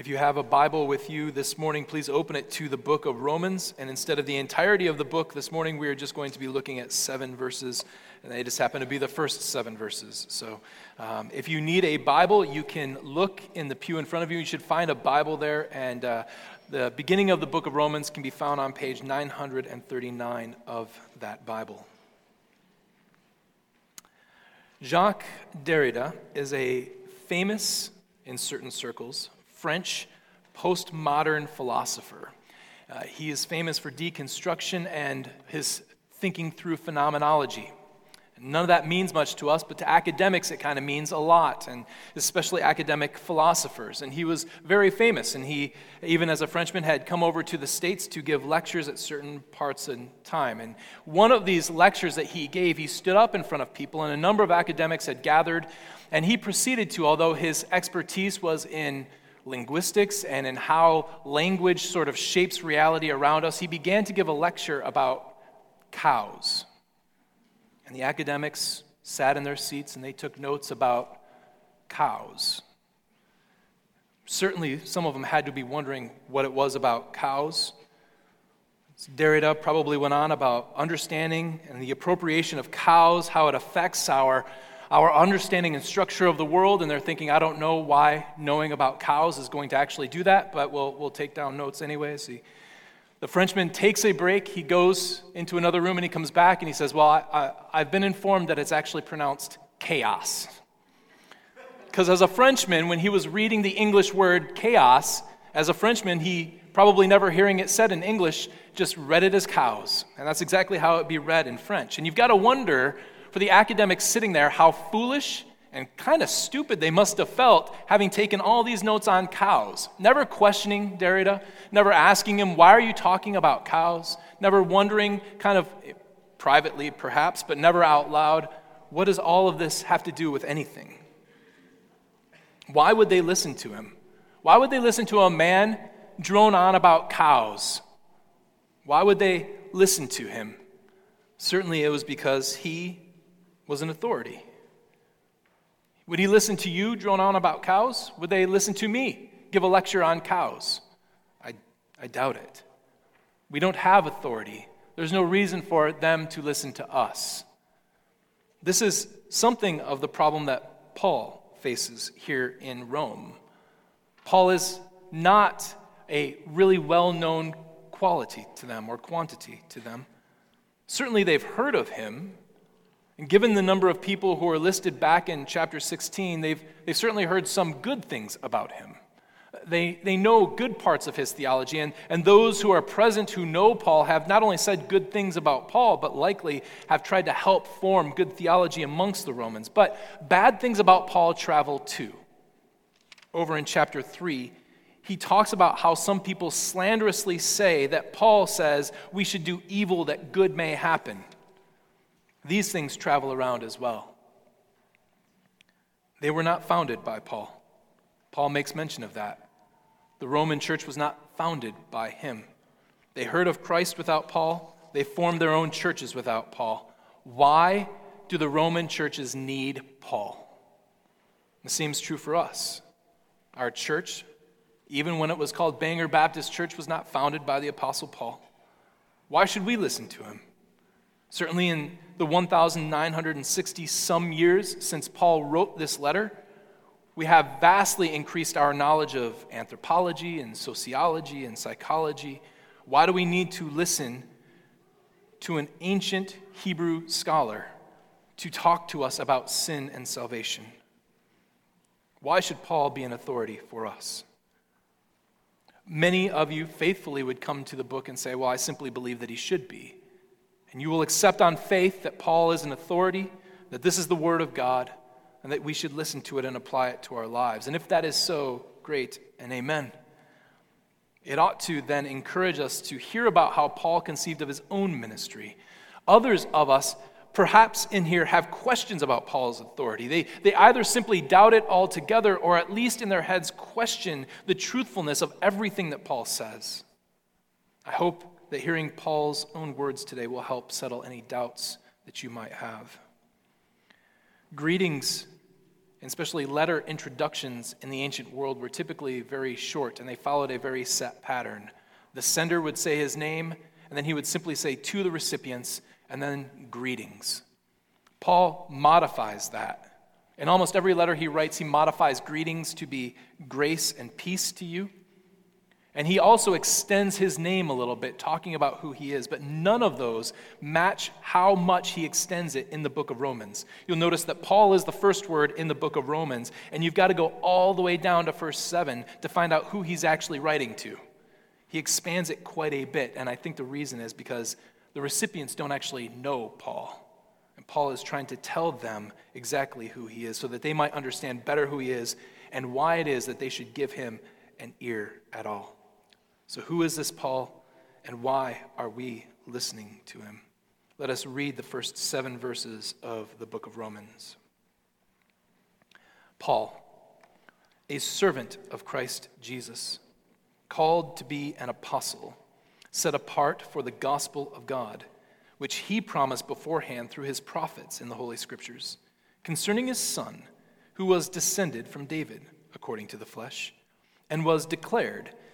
If you have a Bible with you this morning, please open it to the book of Romans. And instead of the entirety of the book this morning, we are just going to be looking at seven verses. And they just happen to be the first seven verses. So um, if you need a Bible, you can look in the pew in front of you. You should find a Bible there. And uh, the beginning of the book of Romans can be found on page 939 of that Bible. Jacques Derrida is a famous, in certain circles, French postmodern philosopher. Uh, he is famous for deconstruction and his thinking through phenomenology. None of that means much to us, but to academics it kind of means a lot, and especially academic philosophers. And he was very famous, and he, even as a Frenchman, had come over to the States to give lectures at certain parts in time. And one of these lectures that he gave, he stood up in front of people, and a number of academics had gathered, and he proceeded to, although his expertise was in linguistics and in how language sort of shapes reality around us, he began to give a lecture about cows. And the academics sat in their seats and they took notes about cows. Certainly, some of them had to be wondering what it was about cows. Derrida probably went on about understanding and the appropriation of cows, how it affects our our understanding and structure of the world, and they're thinking, I don't know why knowing about cows is going to actually do that, but we'll, we'll take down notes anyways. He, the Frenchman takes a break, he goes into another room, and he comes back and he says, Well, I, I, I've been informed that it's actually pronounced chaos. Because as a Frenchman, when he was reading the English word chaos, as a Frenchman, he probably never hearing it said in English, just read it as cows. And that's exactly how it would be read in French. And you've got to wonder for the academics sitting there how foolish and kind of stupid they must have felt having taken all these notes on cows, never questioning Derrida, never asking him, Why are you talking about cows? Never wondering, kind of privately perhaps, but never out loud, What does all of this have to do with anything? Why would they listen to him? Why would they listen to a man drone on about cows? Why would they listen to him? Certainly it was because he was an authority. Would he listen to you drone on about cows? Would they listen to me give a lecture on cows? I, I doubt it. We don't have authority. There's no reason for them to listen to us. This is something of the problem that Paul faces here in Rome. Paul is not a really well known quality to them or quantity to them. Certainly, they've heard of him, and given the number of people who are listed back in chapter 16, they've, they've certainly heard some good things about him. They, they know good parts of his theology, and, and those who are present who know Paul have not only said good things about Paul, but likely have tried to help form good theology amongst the Romans. But bad things about Paul travel too. Over in chapter 3, he talks about how some people slanderously say that Paul says we should do evil that good may happen. These things travel around as well. They were not founded by Paul. Paul makes mention of that. The Roman church was not founded by him. They heard of Christ without Paul, they formed their own churches without Paul. Why do the Roman churches need Paul? It seems true for us. Our church, even when it was called Bangor Baptist Church, was not founded by the Apostle Paul. Why should we listen to him? Certainly, in the 1,960 some years since Paul wrote this letter, we have vastly increased our knowledge of anthropology and sociology and psychology. Why do we need to listen to an ancient Hebrew scholar to talk to us about sin and salvation? Why should Paul be an authority for us? Many of you faithfully would come to the book and say, Well, I simply believe that he should be and you will accept on faith that Paul is an authority, that this is the Word of God, and that we should listen to it and apply it to our lives. And if that is so, great and amen. It ought to then encourage us to hear about how Paul conceived of his own ministry. Others of us, perhaps in here, have questions about Paul's authority. They, they either simply doubt it altogether or at least in their heads question the truthfulness of everything that Paul says. I hope that hearing Paul's own words today will help settle any doubts that you might have. Greetings and especially letter introductions in the ancient world, were typically very short and they followed a very set pattern. The sender would say his name, and then he would simply say to the recipients, and then greetings. Paul modifies that. In almost every letter he writes, he modifies greetings to be grace and peace to you. And he also extends his name a little bit, talking about who he is, but none of those match how much he extends it in the book of Romans. You'll notice that Paul is the first word in the book of Romans, and you've got to go all the way down to verse 7 to find out who he's actually writing to. He expands it quite a bit, and I think the reason is because the recipients don't actually know Paul. And Paul is trying to tell them exactly who he is so that they might understand better who he is and why it is that they should give him an ear at all. So, who is this Paul, and why are we listening to him? Let us read the first seven verses of the book of Romans. Paul, a servant of Christ Jesus, called to be an apostle, set apart for the gospel of God, which he promised beforehand through his prophets in the Holy Scriptures, concerning his Son, who was descended from David, according to the flesh, and was declared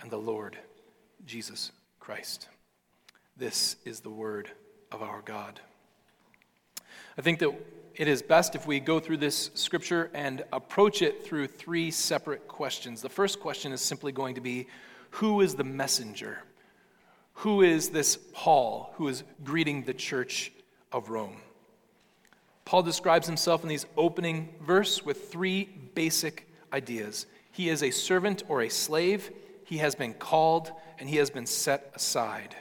and the Lord Jesus Christ. This is the word of our God. I think that it is best if we go through this scripture and approach it through three separate questions. The first question is simply going to be Who is the messenger? Who is this Paul who is greeting the church of Rome? Paul describes himself in these opening verse with three basic ideas. He is a servant or a slave, he has been called and he has been set aside.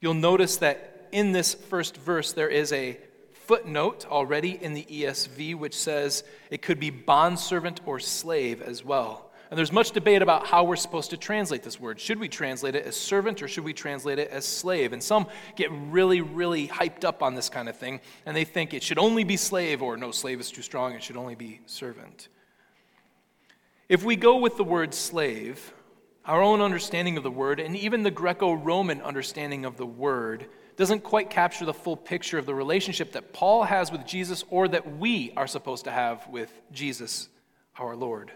You'll notice that in this first verse, there is a footnote already in the ESV which says it could be bondservant or slave as well. And there's much debate about how we're supposed to translate this word. Should we translate it as servant or should we translate it as slave? And some get really, really hyped up on this kind of thing, and they think it should only be slave, or no, slave is too strong, it should only be servant. If we go with the word slave, our own understanding of the word, and even the Greco Roman understanding of the word, doesn't quite capture the full picture of the relationship that Paul has with Jesus or that we are supposed to have with Jesus, our Lord.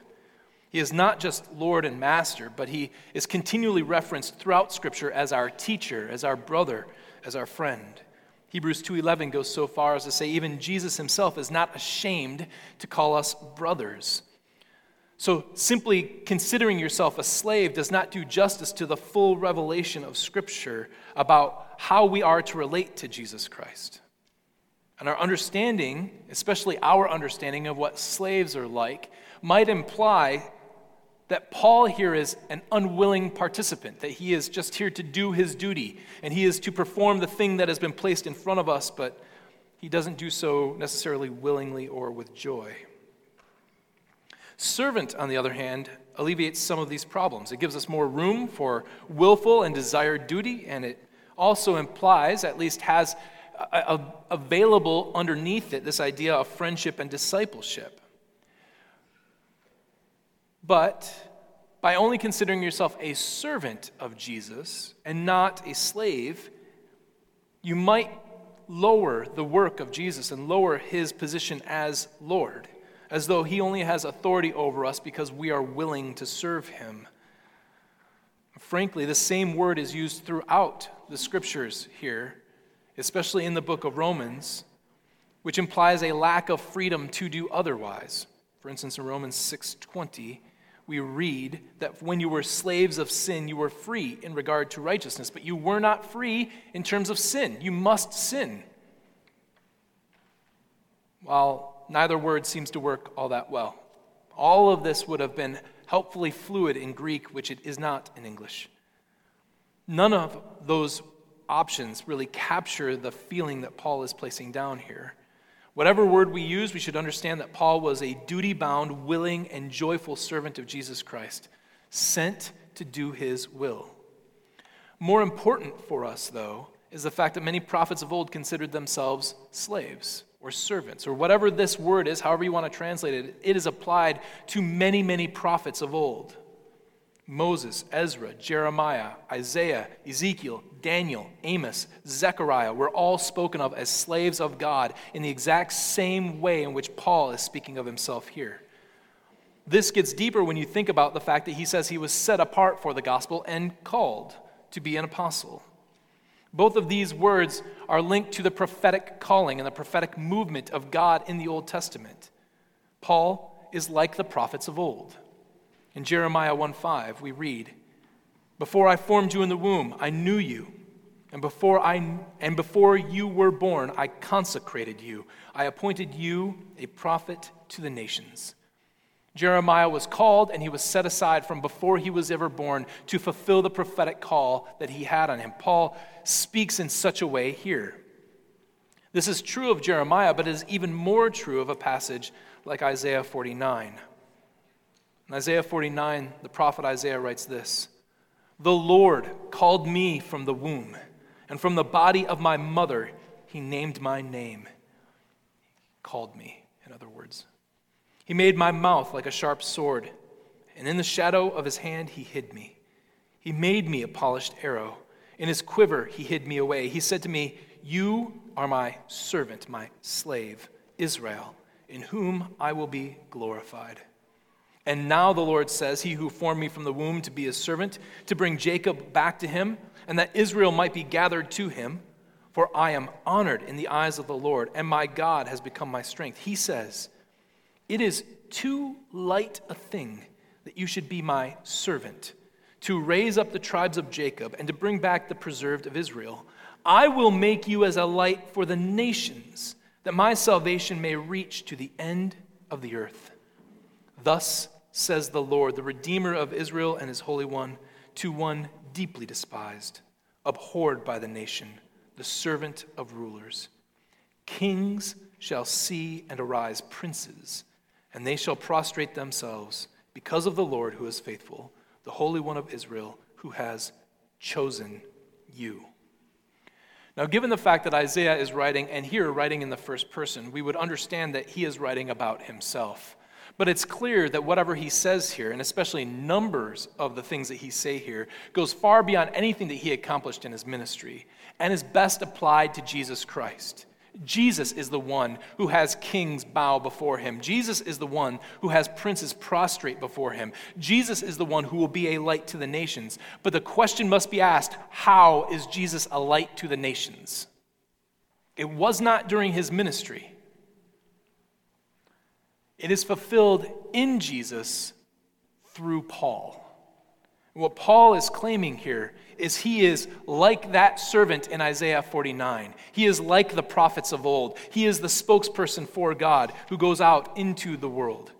He is not just Lord and Master, but he is continually referenced throughout Scripture as our teacher, as our brother, as our friend. Hebrews 2:11 goes so far as to say even Jesus himself is not ashamed to call us brothers. So, simply considering yourself a slave does not do justice to the full revelation of Scripture about how we are to relate to Jesus Christ. And our understanding, especially our understanding of what slaves are like, might imply that Paul here is an unwilling participant, that he is just here to do his duty, and he is to perform the thing that has been placed in front of us, but he doesn't do so necessarily willingly or with joy. Servant, on the other hand, alleviates some of these problems. It gives us more room for willful and desired duty, and it also implies, at least has a, a, available underneath it, this idea of friendship and discipleship. But by only considering yourself a servant of Jesus and not a slave, you might lower the work of Jesus and lower his position as Lord as though he only has authority over us because we are willing to serve him. Frankly, the same word is used throughout the scriptures here, especially in the book of Romans, which implies a lack of freedom to do otherwise. For instance, in Romans 6:20, we read that when you were slaves of sin, you were free in regard to righteousness, but you were not free in terms of sin. You must sin. While neither word seems to work all that well. All of this would have been helpfully fluid in Greek, which it is not in English. None of those options really capture the feeling that Paul is placing down here. Whatever word we use, we should understand that Paul was a duty bound, willing, and joyful servant of Jesus Christ, sent to do his will. More important for us, though, is the fact that many prophets of old considered themselves slaves or servants, or whatever this word is, however you want to translate it, it is applied to many, many prophets of old. Moses, Ezra, Jeremiah, Isaiah, Ezekiel, Daniel, Amos, Zechariah were all spoken of as slaves of God in the exact same way in which Paul is speaking of himself here. This gets deeper when you think about the fact that he says he was set apart for the gospel and called to be an apostle. Both of these words are linked to the prophetic calling and the prophetic movement of God in the Old Testament. Paul is like the prophets of old. In Jeremiah 1:5 we read, "Before I formed you in the womb, I knew you, and before I and before you were born, I consecrated you. I appointed you a prophet to the nations." Jeremiah was called and he was set aside from before he was ever born to fulfill the prophetic call that he had on him. Paul speaks in such a way here. This is true of Jeremiah, but it is even more true of a passage like Isaiah 49. In Isaiah 49, the prophet Isaiah writes this The Lord called me from the womb, and from the body of my mother, he named my name. Called me, in other words. He made my mouth like a sharp sword, and in the shadow of his hand, he hid me. He made me a polished arrow. In his quiver, he hid me away. He said to me, You are my servant, my slave, Israel, in whom I will be glorified. And now the Lord says, He who formed me from the womb to be his servant, to bring Jacob back to him, and that Israel might be gathered to him. For I am honored in the eyes of the Lord, and my God has become my strength. He says, It is too light a thing that you should be my servant, to raise up the tribes of Jacob and to bring back the preserved of Israel. I will make you as a light for the nations, that my salvation may reach to the end of the earth. Thus says the Lord, the Redeemer of Israel and his Holy One, to one deeply despised, abhorred by the nation, the servant of rulers. Kings shall see and arise, princes, and they shall prostrate themselves because of the Lord who is faithful, the Holy One of Israel, who has chosen you. Now, given the fact that Isaiah is writing, and here writing in the first person, we would understand that he is writing about himself. But it's clear that whatever he says here, and especially numbers of the things that he say here, goes far beyond anything that he accomplished in his ministry and is best applied to Jesus Christ. Jesus is the one who has kings bow before him. Jesus is the one who has princes prostrate before him. Jesus is the one who will be a light to the nations. But the question must be asked how is Jesus a light to the nations? It was not during his ministry. It is fulfilled in Jesus through Paul. What Paul is claiming here is he is like that servant in Isaiah 49. He is like the prophets of old. He is the spokesperson for God who goes out into the world.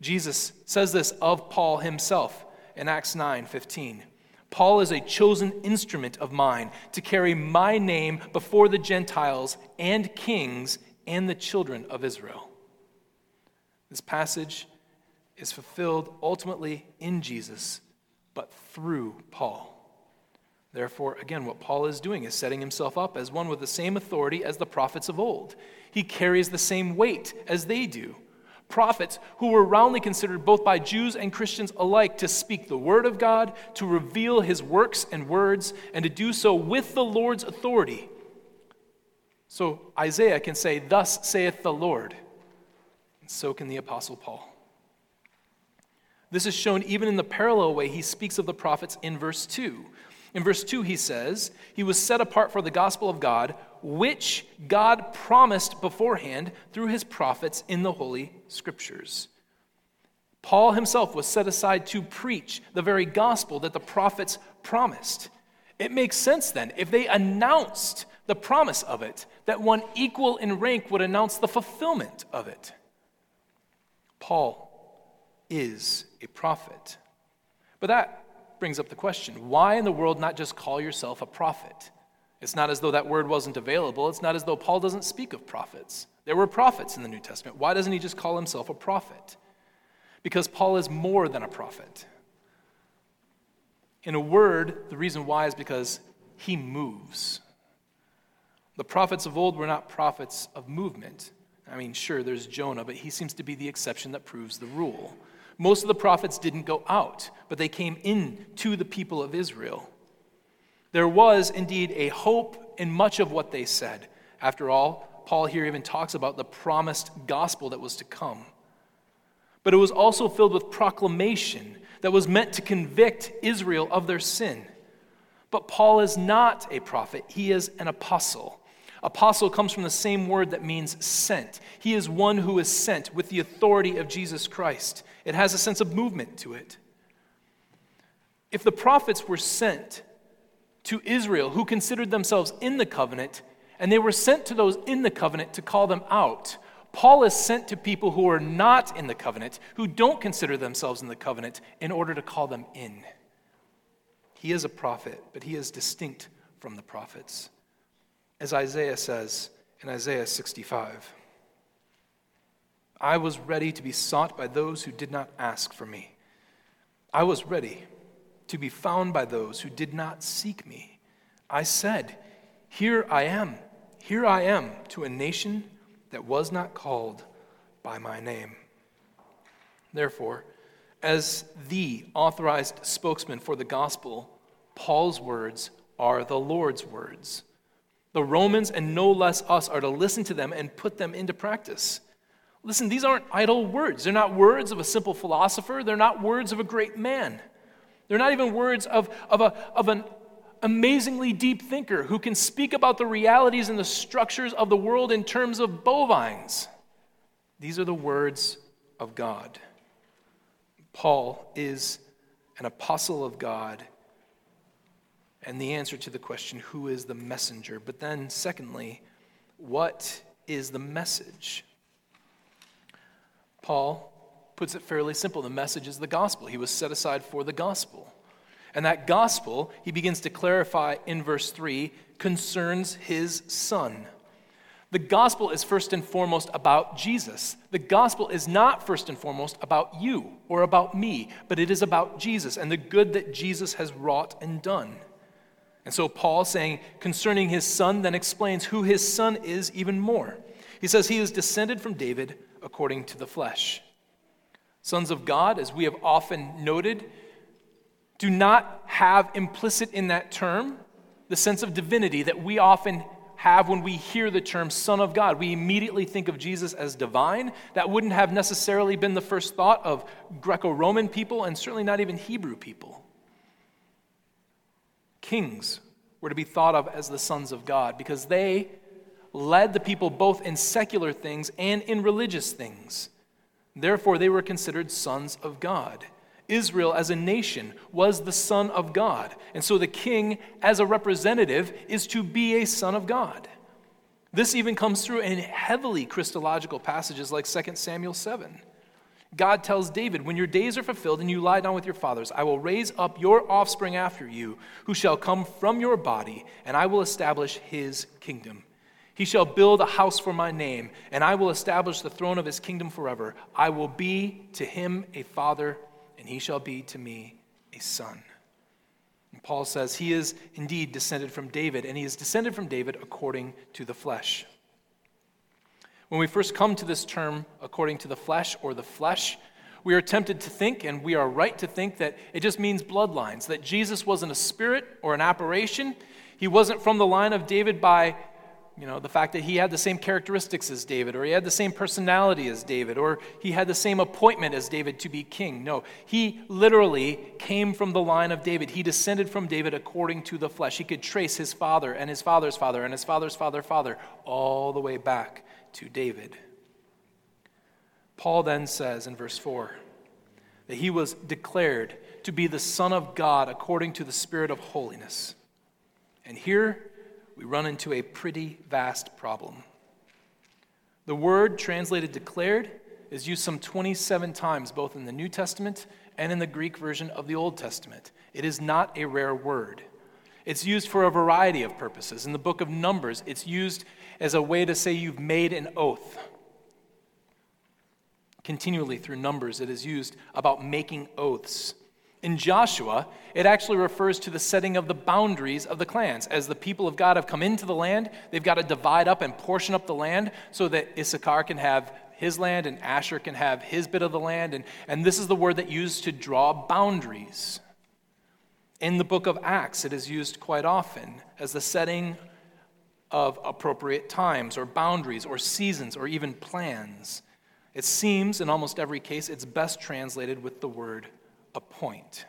Jesus says this of Paul himself in Acts 9 15. Paul is a chosen instrument of mine to carry my name before the Gentiles and kings and the children of Israel. This passage is fulfilled ultimately in Jesus, but through Paul. Therefore, again, what Paul is doing is setting himself up as one with the same authority as the prophets of old. He carries the same weight as they do. Prophets who were roundly considered both by Jews and Christians alike to speak the word of God, to reveal his works and words, and to do so with the Lord's authority. So Isaiah can say, Thus saith the Lord And so can the Apostle Paul. This is shown even in the parallel way he speaks of the prophets in verse 2. In verse 2, he says, He was set apart for the gospel of God, which God promised beforehand through his prophets in the Holy Scriptures. Paul himself was set aside to preach the very gospel that the prophets promised. It makes sense then, if they announced the promise of it, that one equal in rank would announce the fulfillment of it. Paul is a prophet. But that brings up the question why in the world not just call yourself a prophet? It's not as though that word wasn't available. It's not as though Paul doesn't speak of prophets. There were prophets in the New Testament. Why doesn't he just call himself a prophet? Because Paul is more than a prophet. In a word, the reason why is because he moves. The prophets of old were not prophets of movement. I mean, sure, there's Jonah, but he seems to be the exception that proves the rule. Most of the prophets didn't go out, but they came in to the people of Israel. There was indeed a hope in much of what they said. After all, Paul here even talks about the promised gospel that was to come. But it was also filled with proclamation that was meant to convict Israel of their sin. But Paul is not a prophet, he is an apostle. Apostle comes from the same word that means sent. He is one who is sent with the authority of Jesus Christ. It has a sense of movement to it. If the prophets were sent to Israel who considered themselves in the covenant, and they were sent to those in the covenant to call them out. Paul is sent to people who are not in the covenant, who don't consider themselves in the covenant, in order to call them in. He is a prophet, but he is distinct from the prophets. As Isaiah says in Isaiah 65 I was ready to be sought by those who did not ask for me. I was ready to be found by those who did not seek me. I said, Here I am, here I am, to a nation that was not called by my name. Therefore, as the authorized spokesman for the gospel, Paul's words are the Lord's words. The Romans, and no less us, are to listen to them and put them into practice. Listen, these aren't idle words. They're not words of a simple philosopher, they're not words of a great man. They're not even words of, of, a, of an amazingly deep thinker who can speak about the realities and the structures of the world in terms of bovines. These are the words of God. Paul is an apostle of God, and the answer to the question, who is the messenger? But then, secondly, what is the message? Paul puts it fairly simple. The message is the gospel. He was set aside for the gospel. And that gospel, he begins to clarify in verse 3, concerns his son. The gospel is first and foremost about Jesus. The gospel is not first and foremost about you or about me, but it is about Jesus and the good that Jesus has wrought and done. And so Paul, saying concerning his son, then explains who his son is even more. He says he is descended from David according to the flesh. Sons of God, as we have often noted, do not have implicit in that term the sense of divinity that we often have when we hear the term Son of God. We immediately think of Jesus as divine. That wouldn't have necessarily been the first thought of Greco Roman people and certainly not even Hebrew people. Kings were to be thought of as the sons of God because they led the people both in secular things and in religious things. Therefore, they were considered sons of God. Israel as a nation was the son of God. And so the king, as a representative, is to be a son of God. This even comes through in heavily Christological passages like 2 Samuel 7. God tells David, When your days are fulfilled and you lie down with your fathers, I will raise up your offspring after you, who shall come from your body, and I will establish his kingdom. He shall build a house for my name, and I will establish the throne of his kingdom forever. I will be to him a father, and he shall be to me a son. And Paul says he is indeed descended from David, and he is descended from David according to the flesh. When we first come to this term, according to the flesh or the flesh, we are tempted to think, and we are right to think, that it just means bloodlines, that Jesus wasn't a spirit or an apparition. He wasn't from the line of David by you know, the fact that he had the same characteristics as David, or he had the same personality as David, or he had the same appointment as David to be king. No, he literally came from the line of David. He descended from David according to the flesh. He could trace his father and his father's father and his father's father, father, all the way back to David. Paul then says in verse 4 that he was declared to be the Son of God according to the Spirit of holiness. And here we run into a pretty vast problem. The word translated declared is used some 27 times, both in the New Testament and in the Greek version of the Old Testament. It is not a rare word. It's used for a variety of purposes. In the book of Numbers, it's used as a way to say you've made an oath. Continually through Numbers, it is used about making oaths. In Joshua, it actually refers to the setting of the boundaries of the clans. As the people of God have come into the land, they've got to divide up and portion up the land so that Issachar can have his land and Asher can have his bit of the land. And, and this is the word that used to draw boundaries. In the book of Acts, it is used quite often as the setting of appropriate times or boundaries or seasons or even plans. It seems, in almost every case, it's best translated with the word appoint.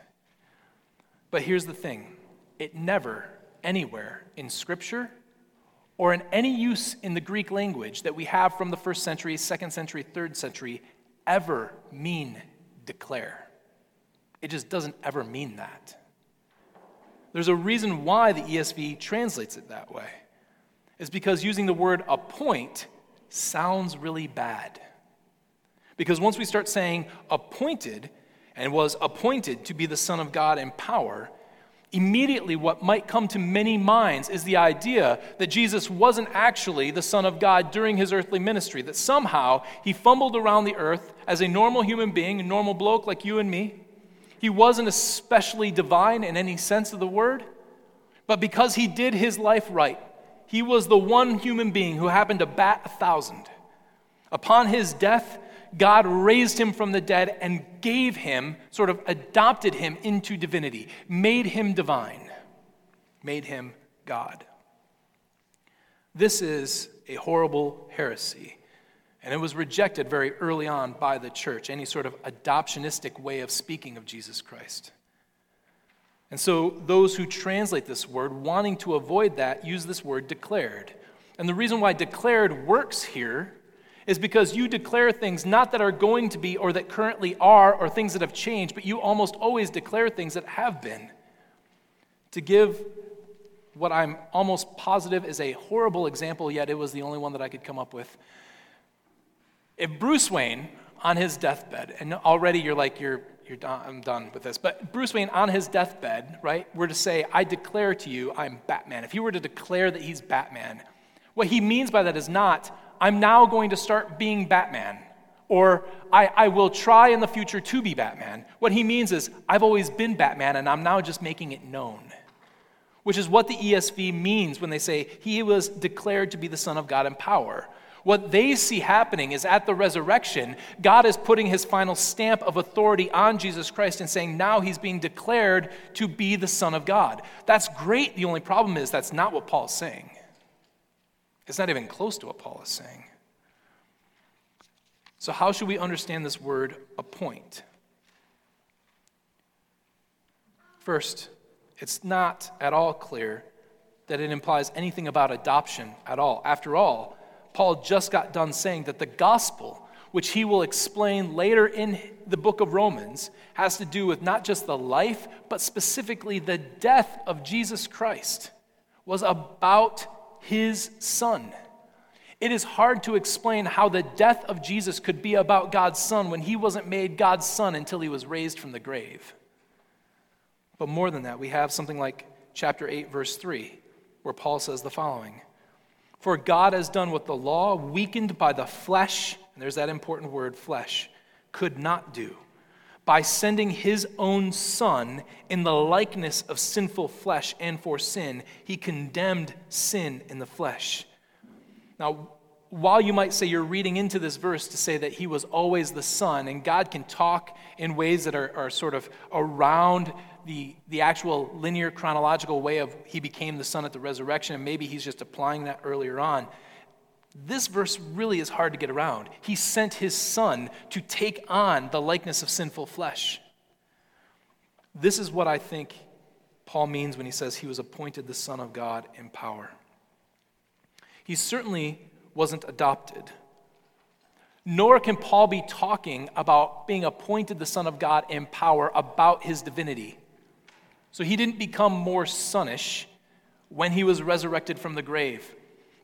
But here's the thing it never, anywhere in Scripture or in any use in the Greek language that we have from the first century, second century, third century, ever mean declare. It just doesn't ever mean that. There's a reason why the ESV translates it that way. It's because using the word appoint sounds really bad. Because once we start saying appointed, and was appointed to be the Son of God in power, immediately what might come to many minds is the idea that Jesus wasn't actually the Son of God during his earthly ministry, that somehow he fumbled around the earth as a normal human being, a normal bloke like you and me. He wasn't especially divine in any sense of the word, but because he did his life right, he was the one human being who happened to bat a thousand. Upon his death, God raised him from the dead and gave him, sort of adopted him into divinity, made him divine, made him God. This is a horrible heresy, and it was rejected very early on by the church, any sort of adoptionistic way of speaking of Jesus Christ. And so, those who translate this word, wanting to avoid that, use this word declared. And the reason why declared works here is because you declare things not that are going to be or that currently are or things that have changed, but you almost always declare things that have been. To give what I'm almost positive is a horrible example, yet it was the only one that I could come up with. If Bruce Wayne on his deathbed, and already you're like, you're, you're done, I'm done with this, but Bruce Wayne on his deathbed, right, were to say, I declare to you I'm Batman. If he were to declare that he's Batman, what he means by that is not, I'm now going to start being Batman, or I, I will try in the future to be Batman. What he means is, I've always been Batman and I'm now just making it known. Which is what the ESV means when they say he was declared to be the Son of God in power. What they see happening is at the resurrection, God is putting his final stamp of authority on Jesus Christ and saying now he's being declared to be the Son of God. That's great. The only problem is that's not what Paul's saying. It's not even close to what Paul is saying. So, how should we understand this word appoint? First, it's not at all clear that it implies anything about adoption at all. After all, Paul just got done saying that the gospel, which he will explain later in the book of Romans, has to do with not just the life, but specifically the death of Jesus Christ, was about his son. It is hard to explain how the death of Jesus could be about God's son when he wasn't made God's son until he was raised from the grave. But more than that, we have something like chapter 8, verse 3, where Paul says the following For God has done what the law, weakened by the flesh, and there's that important word, flesh, could not do by sending his own son in the likeness of sinful flesh and for sin, he condemned sin in the flesh. Now, while you might say you're reading into this verse to say that he was always the son, and God can talk in ways that are, are sort of around the, the actual linear chronological way of he became the son at the resurrection, and maybe he's just applying that earlier on. This verse really is hard to get around. He sent his son to take on the likeness of sinful flesh. This is what I think Paul means when he says he was appointed the Son of God in power. He certainly wasn't adopted. Nor can Paul be talking about being appointed the Son of God in power about his divinity. So he didn't become more sonish when he was resurrected from the grave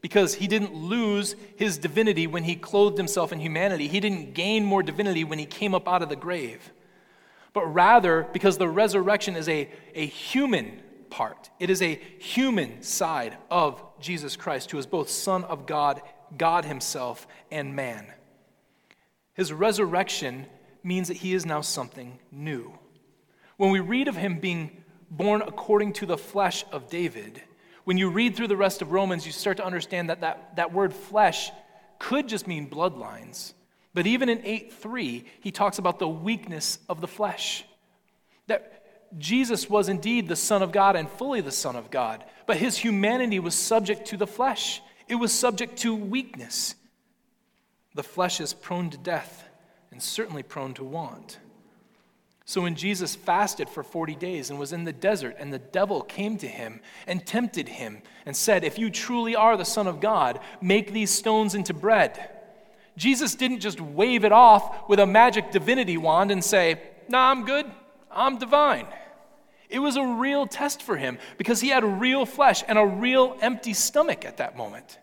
because he didn't lose his divinity when he clothed himself in humanity. He didn't gain more divinity when he came up out of the grave. But rather, because the resurrection is a, a human part. It is a human side of Jesus Christ, who is both Son of God, God Himself, and man. His resurrection means that He is now something new. When we read of Him being born according to the flesh of David, when you read through the rest of Romans, you start to understand that that, that word flesh could just mean bloodlines. But even in 8 3, he talks about the weakness of the flesh. That Jesus was indeed the Son of God and fully the Son of God, but his humanity was subject to the flesh, it was subject to weakness. The flesh is prone to death and certainly prone to want. So when Jesus fasted for 40 days and was in the desert, and the devil came to him and tempted him and said, If you truly are the Son of God, make these stones into bread. Jesus didn't just wave it off with a magic divinity wand and say, Nah, I'm good, I'm divine. It was a real test for him because he had real flesh and a real empty stomach at that moment.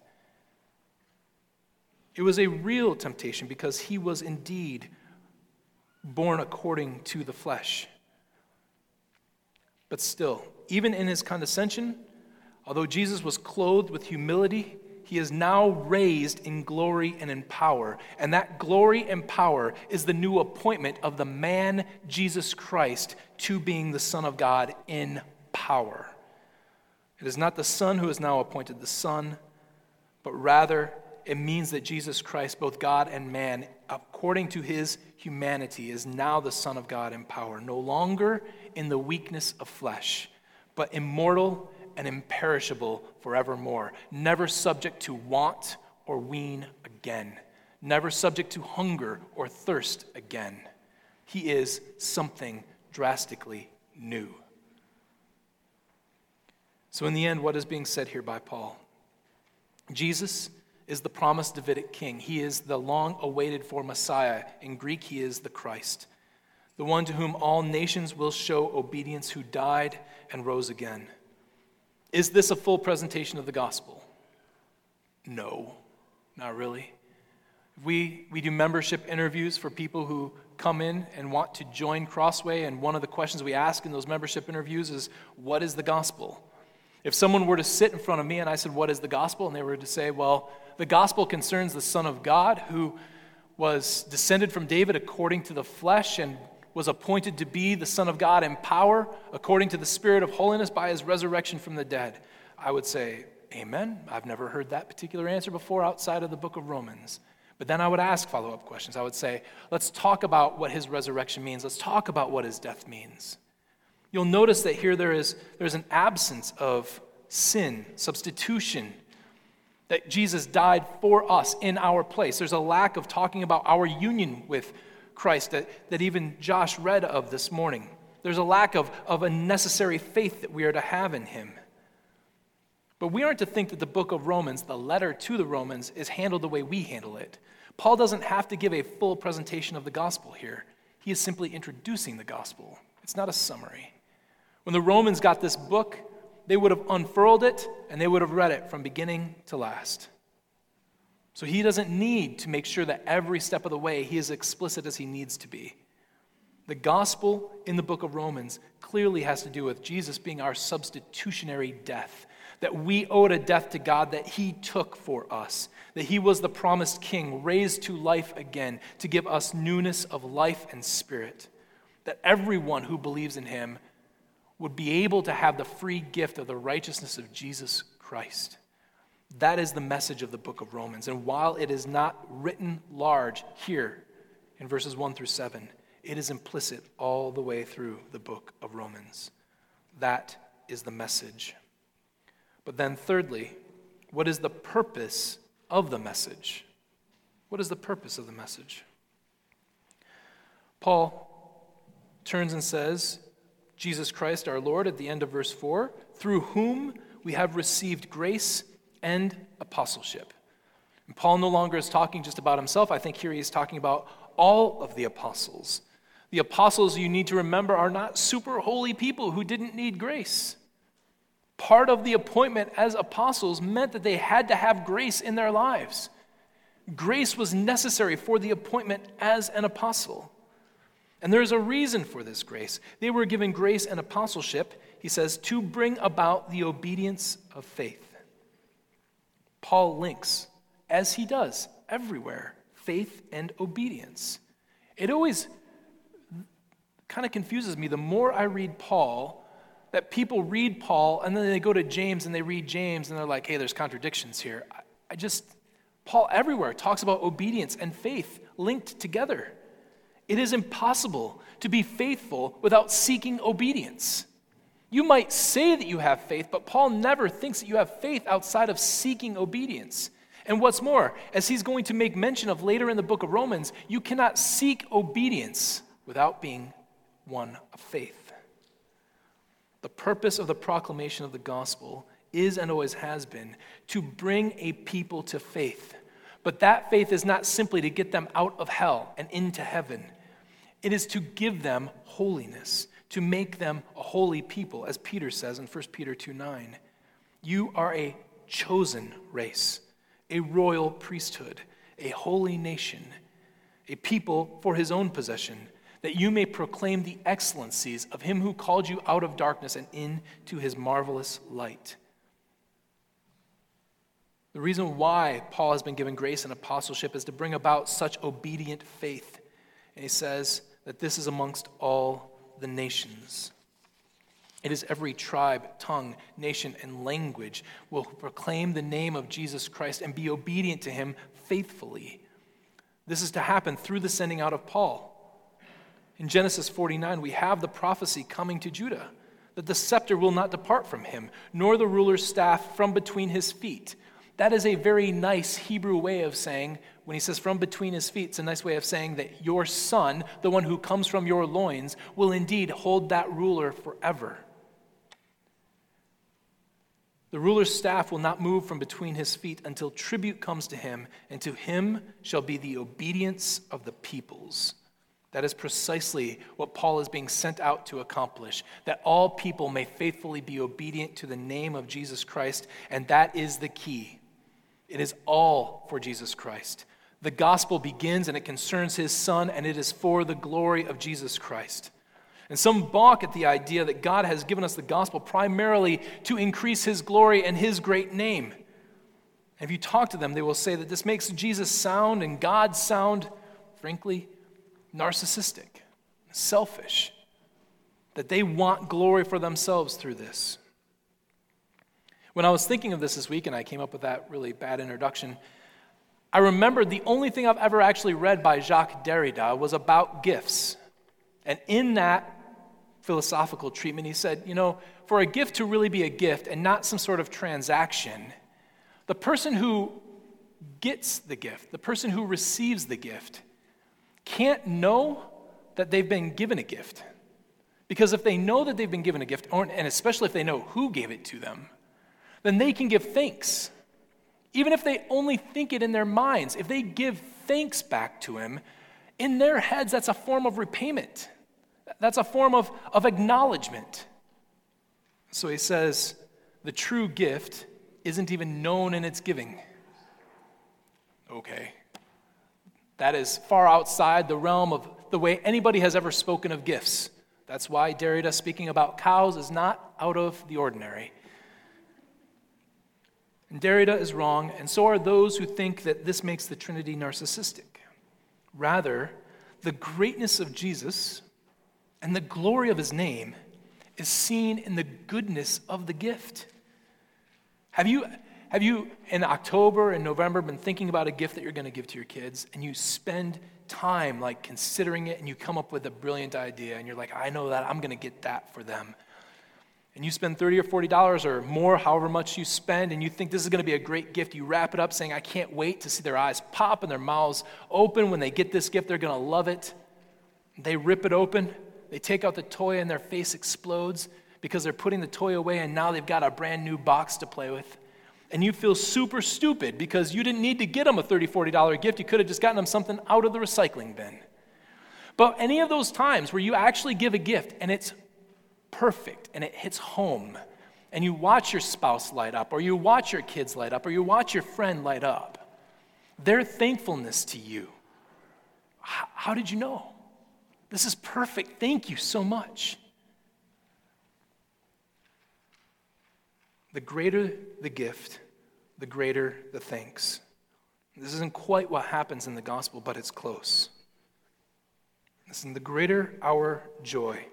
It was a real temptation because he was indeed born according to the flesh. But still, even in his condescension, although Jesus was clothed with humility, he is now raised in glory and in power. And that glory and power is the new appointment of the man Jesus Christ to being the Son of God in power. It is not the Son who is now appointed the Son, but rather it means that Jesus Christ, both God and man, according to his humanity, is now the Son of God in power, no longer in the weakness of flesh, but immortal and imperishable forevermore, never subject to want or wean again, never subject to hunger or thirst again. He is something drastically new. So, in the end, what is being said here by Paul? Jesus is the promised Davidic king. He is the long awaited for Messiah. In Greek, he is the Christ, the one to whom all nations will show obedience, who died and rose again. Is this a full presentation of the gospel? No, not really. We, we do membership interviews for people who come in and want to join Crossway, and one of the questions we ask in those membership interviews is, What is the gospel? If someone were to sit in front of me and I said, What is the gospel? and they were to say, Well, the gospel concerns the Son of God who was descended from David according to the flesh and was appointed to be the Son of God in power according to the Spirit of holiness by his resurrection from the dead. I would say, Amen. I've never heard that particular answer before outside of the book of Romans. But then I would ask follow up questions. I would say, Let's talk about what his resurrection means. Let's talk about what his death means. You'll notice that here there is there's an absence of sin, substitution, that Jesus died for us in our place. There's a lack of talking about our union with Christ that, that even Josh read of this morning. There's a lack of, of a necessary faith that we are to have in him. But we aren't to think that the book of Romans, the letter to the Romans, is handled the way we handle it. Paul doesn't have to give a full presentation of the gospel here, he is simply introducing the gospel. It's not a summary. When the Romans got this book, they would have unfurled it and they would have read it from beginning to last. So he doesn't need to make sure that every step of the way he is explicit as he needs to be. The gospel in the book of Romans clearly has to do with Jesus being our substitutionary death, that we owed a death to God that he took for us, that he was the promised king, raised to life again to give us newness of life and spirit, that everyone who believes in him would be able to have the free gift of the righteousness of Jesus Christ. That is the message of the book of Romans. And while it is not written large here in verses 1 through 7, it is implicit all the way through the book of Romans. That is the message. But then, thirdly, what is the purpose of the message? What is the purpose of the message? Paul turns and says Jesus Christ our Lord at the end of verse 4, through whom we have received grace and apostleship. And Paul no longer is talking just about himself. I think here he is talking about all of the apostles. The apostles, you need to remember, are not super holy people who didn't need grace. Part of the appointment as apostles meant that they had to have grace in their lives. Grace was necessary for the appointment as an apostle. And there is a reason for this grace. They were given grace and apostleship, he says, to bring about the obedience of faith. Paul links, as he does everywhere, faith and obedience. It always kind of confuses me the more I read Paul that people read Paul and then they go to James and they read James and they're like, hey, there's contradictions here. I just, Paul everywhere talks about obedience and faith linked together. It is impossible to be faithful without seeking obedience. You might say that you have faith, but Paul never thinks that you have faith outside of seeking obedience. And what's more, as he's going to make mention of later in the book of Romans, you cannot seek obedience without being one of faith. The purpose of the proclamation of the gospel is and always has been to bring a people to faith. But that faith is not simply to get them out of hell and into heaven. It is to give them holiness, to make them a holy people, as Peter says in 1 Peter 2 9. You are a chosen race, a royal priesthood, a holy nation, a people for his own possession, that you may proclaim the excellencies of him who called you out of darkness and into his marvelous light. The reason why Paul has been given grace and apostleship is to bring about such obedient faith. And he says, that this is amongst all the nations. It is every tribe, tongue, nation, and language will proclaim the name of Jesus Christ and be obedient to him faithfully. This is to happen through the sending out of Paul. In Genesis 49, we have the prophecy coming to Judah that the scepter will not depart from him, nor the ruler's staff from between his feet. That is a very nice Hebrew way of saying when he says from between his feet, it's a nice way of saying that your son, the one who comes from your loins, will indeed hold that ruler forever. The ruler's staff will not move from between his feet until tribute comes to him, and to him shall be the obedience of the peoples. That is precisely what Paul is being sent out to accomplish, that all people may faithfully be obedient to the name of Jesus Christ, and that is the key. It is all for Jesus Christ. The gospel begins and it concerns his son, and it is for the glory of Jesus Christ. And some balk at the idea that God has given us the gospel primarily to increase his glory and his great name. And If you talk to them, they will say that this makes Jesus sound and God sound, frankly, narcissistic, selfish, that they want glory for themselves through this. When I was thinking of this this week and I came up with that really bad introduction, I remembered the only thing I've ever actually read by Jacques Derrida was about gifts. And in that philosophical treatment, he said, you know, for a gift to really be a gift and not some sort of transaction, the person who gets the gift, the person who receives the gift, can't know that they've been given a gift. Because if they know that they've been given a gift, and especially if they know who gave it to them, then they can give thanks even if they only think it in their minds, if they give thanks back to Him, in their heads, that's a form of repayment. That's a form of, of acknowledgement. So he says, the true gift isn't even known in its giving. Okay. That is far outside the realm of the way anybody has ever spoken of gifts. That's why Derrida speaking about cows is not out of the ordinary. And Derrida is wrong, and so are those who think that this makes the Trinity narcissistic. Rather, the greatness of Jesus and the glory of his name is seen in the goodness of the gift. Have you, have you in October and November been thinking about a gift that you're going to give to your kids and you spend time like considering it and you come up with a brilliant idea and you're like, I know that I'm going to get that for them and you spend 30 or 40 dollars or more however much you spend and you think this is going to be a great gift you wrap it up saying i can't wait to see their eyes pop and their mouths open. When they get this gift they're going to love it. They rip it open they take out the toy and their face explodes because they're putting the toy away and now they've got a brand new box to play with. And you feel super stupid because you didn't need to get them a $30 40 dollar gift. You could have just gotten them something out of the recycling bin. But any of those times where you actually give a gift and it's perfect and it hits home, and you watch your spouse light up, or you watch your kids light up, or you watch your friend light up, their thankfulness to you, how, how did you know? This is perfect. Thank you so much. The greater the gift, the greater the thanks. This isn't quite what happens in the gospel, but it's close. Listen, the greater our joy,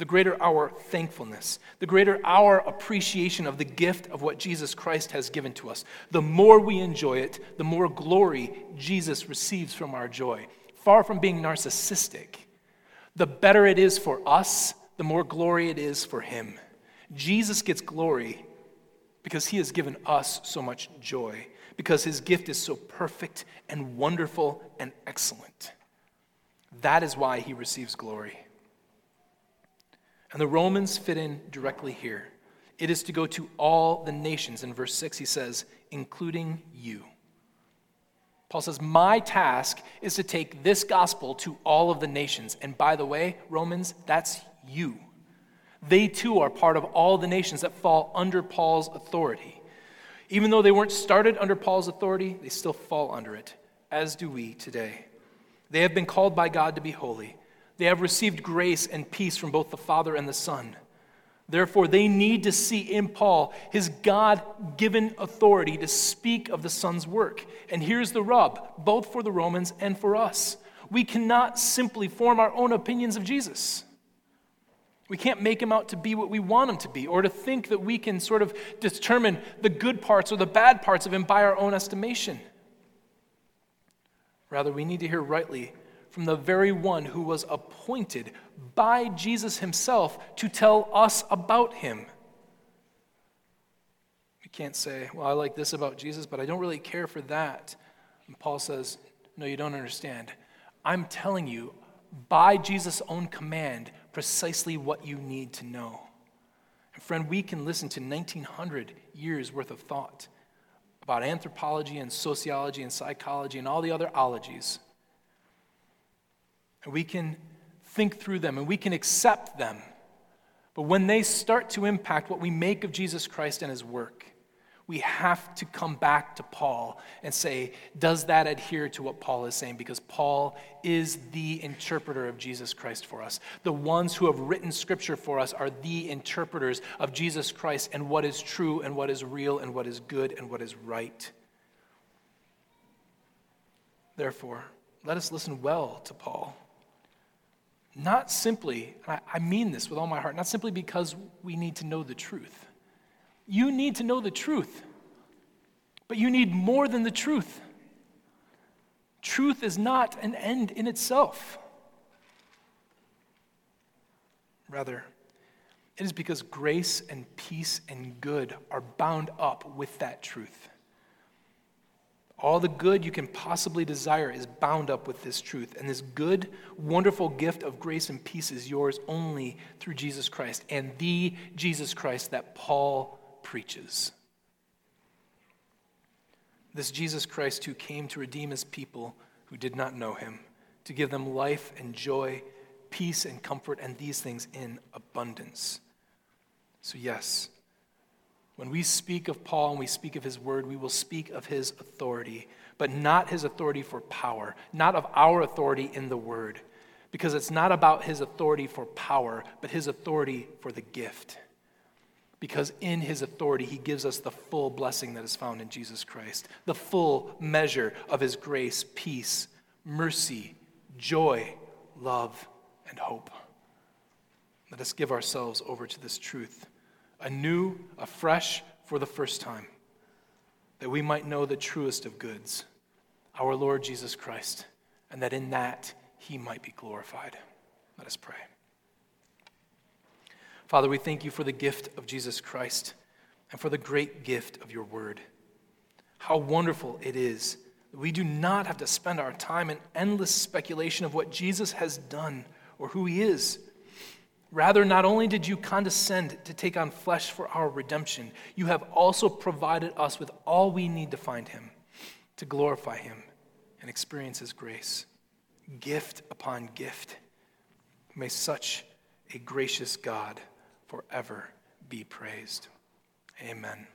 the greater our thankfulness, the greater our appreciation of the gift of what Jesus Christ has given to us, the more we enjoy it, the more glory Jesus receives from our joy. Far from being narcissistic, the better it is for us, the more glory it is for Him. Jesus gets glory because He has given us so much joy, because His gift is so perfect and wonderful and excellent. That is why He receives glory. And the Romans fit in directly here. It is to go to all the nations. In verse 6, he says, including you. Paul says, My task is to take this gospel to all of the nations. And by the way, Romans, that's you. They too are part of all the nations that fall under Paul's authority. Even though they weren't started under Paul's authority, they still fall under it, as do we today. They have been called by God to be holy. They have received grace and peace from both the Father and the Son. Therefore, they need to see in Paul his God given authority to speak of the Son's work. And here's the rub both for the Romans and for us. We cannot simply form our own opinions of Jesus. We can't make him out to be what we want him to be, or to think that we can sort of determine the good parts or the bad parts of him by our own estimation. Rather, we need to hear rightly from the very one who was appointed by Jesus himself to tell us about him. We can't say, well, I like this about Jesus, but I don't really care for that. And Paul says, no, you don't understand. I'm telling you, by Jesus' own command, precisely what you need to know. And friend, we can listen to 1900 years worth of thought about anthropology and sociology and psychology and all the other ologies and we can think through them and we can accept them. But when they start to impact what we make of Jesus Christ and his work, we have to come back to Paul and say, does that adhere to what Paul is saying? Because Paul is the interpreter of Jesus Christ for us. The ones who have written scripture for us are the interpreters of Jesus Christ and what is true and what is real and what is good and what is right. Therefore, let us listen well to Paul. Not simply, I mean this with all my heart, not simply because we need to know the truth. You need to know the truth, but you need more than the truth. Truth is not an end in itself. Rather, it is because grace and peace and good are bound up with that truth. All the good you can possibly desire is bound up with this truth. And this good, wonderful gift of grace and peace is yours only through Jesus Christ and the Jesus Christ that Paul preaches. This Jesus Christ who came to redeem his people who did not know him, to give them life and joy, peace and comfort, and these things in abundance. So, yes, when we speak of Paul and we speak of his word, we will speak of his authority, but not his authority for power, not of our authority in the word, because it's not about his authority for power, but his authority for the gift. Because in his authority, he gives us the full blessing that is found in Jesus Christ, the full measure of his grace, peace, mercy, joy, love, and hope. Let us give ourselves over to this truth anew, afresh, for the first time, that we might know the truest of goods, our Lord Jesus Christ, and that in that he might be glorified. Let us pray. Father, we thank you for the gift of Jesus Christ and for the great gift of your word. How wonderful it is that we do not have to spend our time in endless speculation of what Jesus has done or who he is Rather, not only did you condescend to take on flesh for our redemption, you have also provided us with all we need to find him, to glorify him and experience his grace. Gift upon gift. May such a gracious God forever be praised. Amen.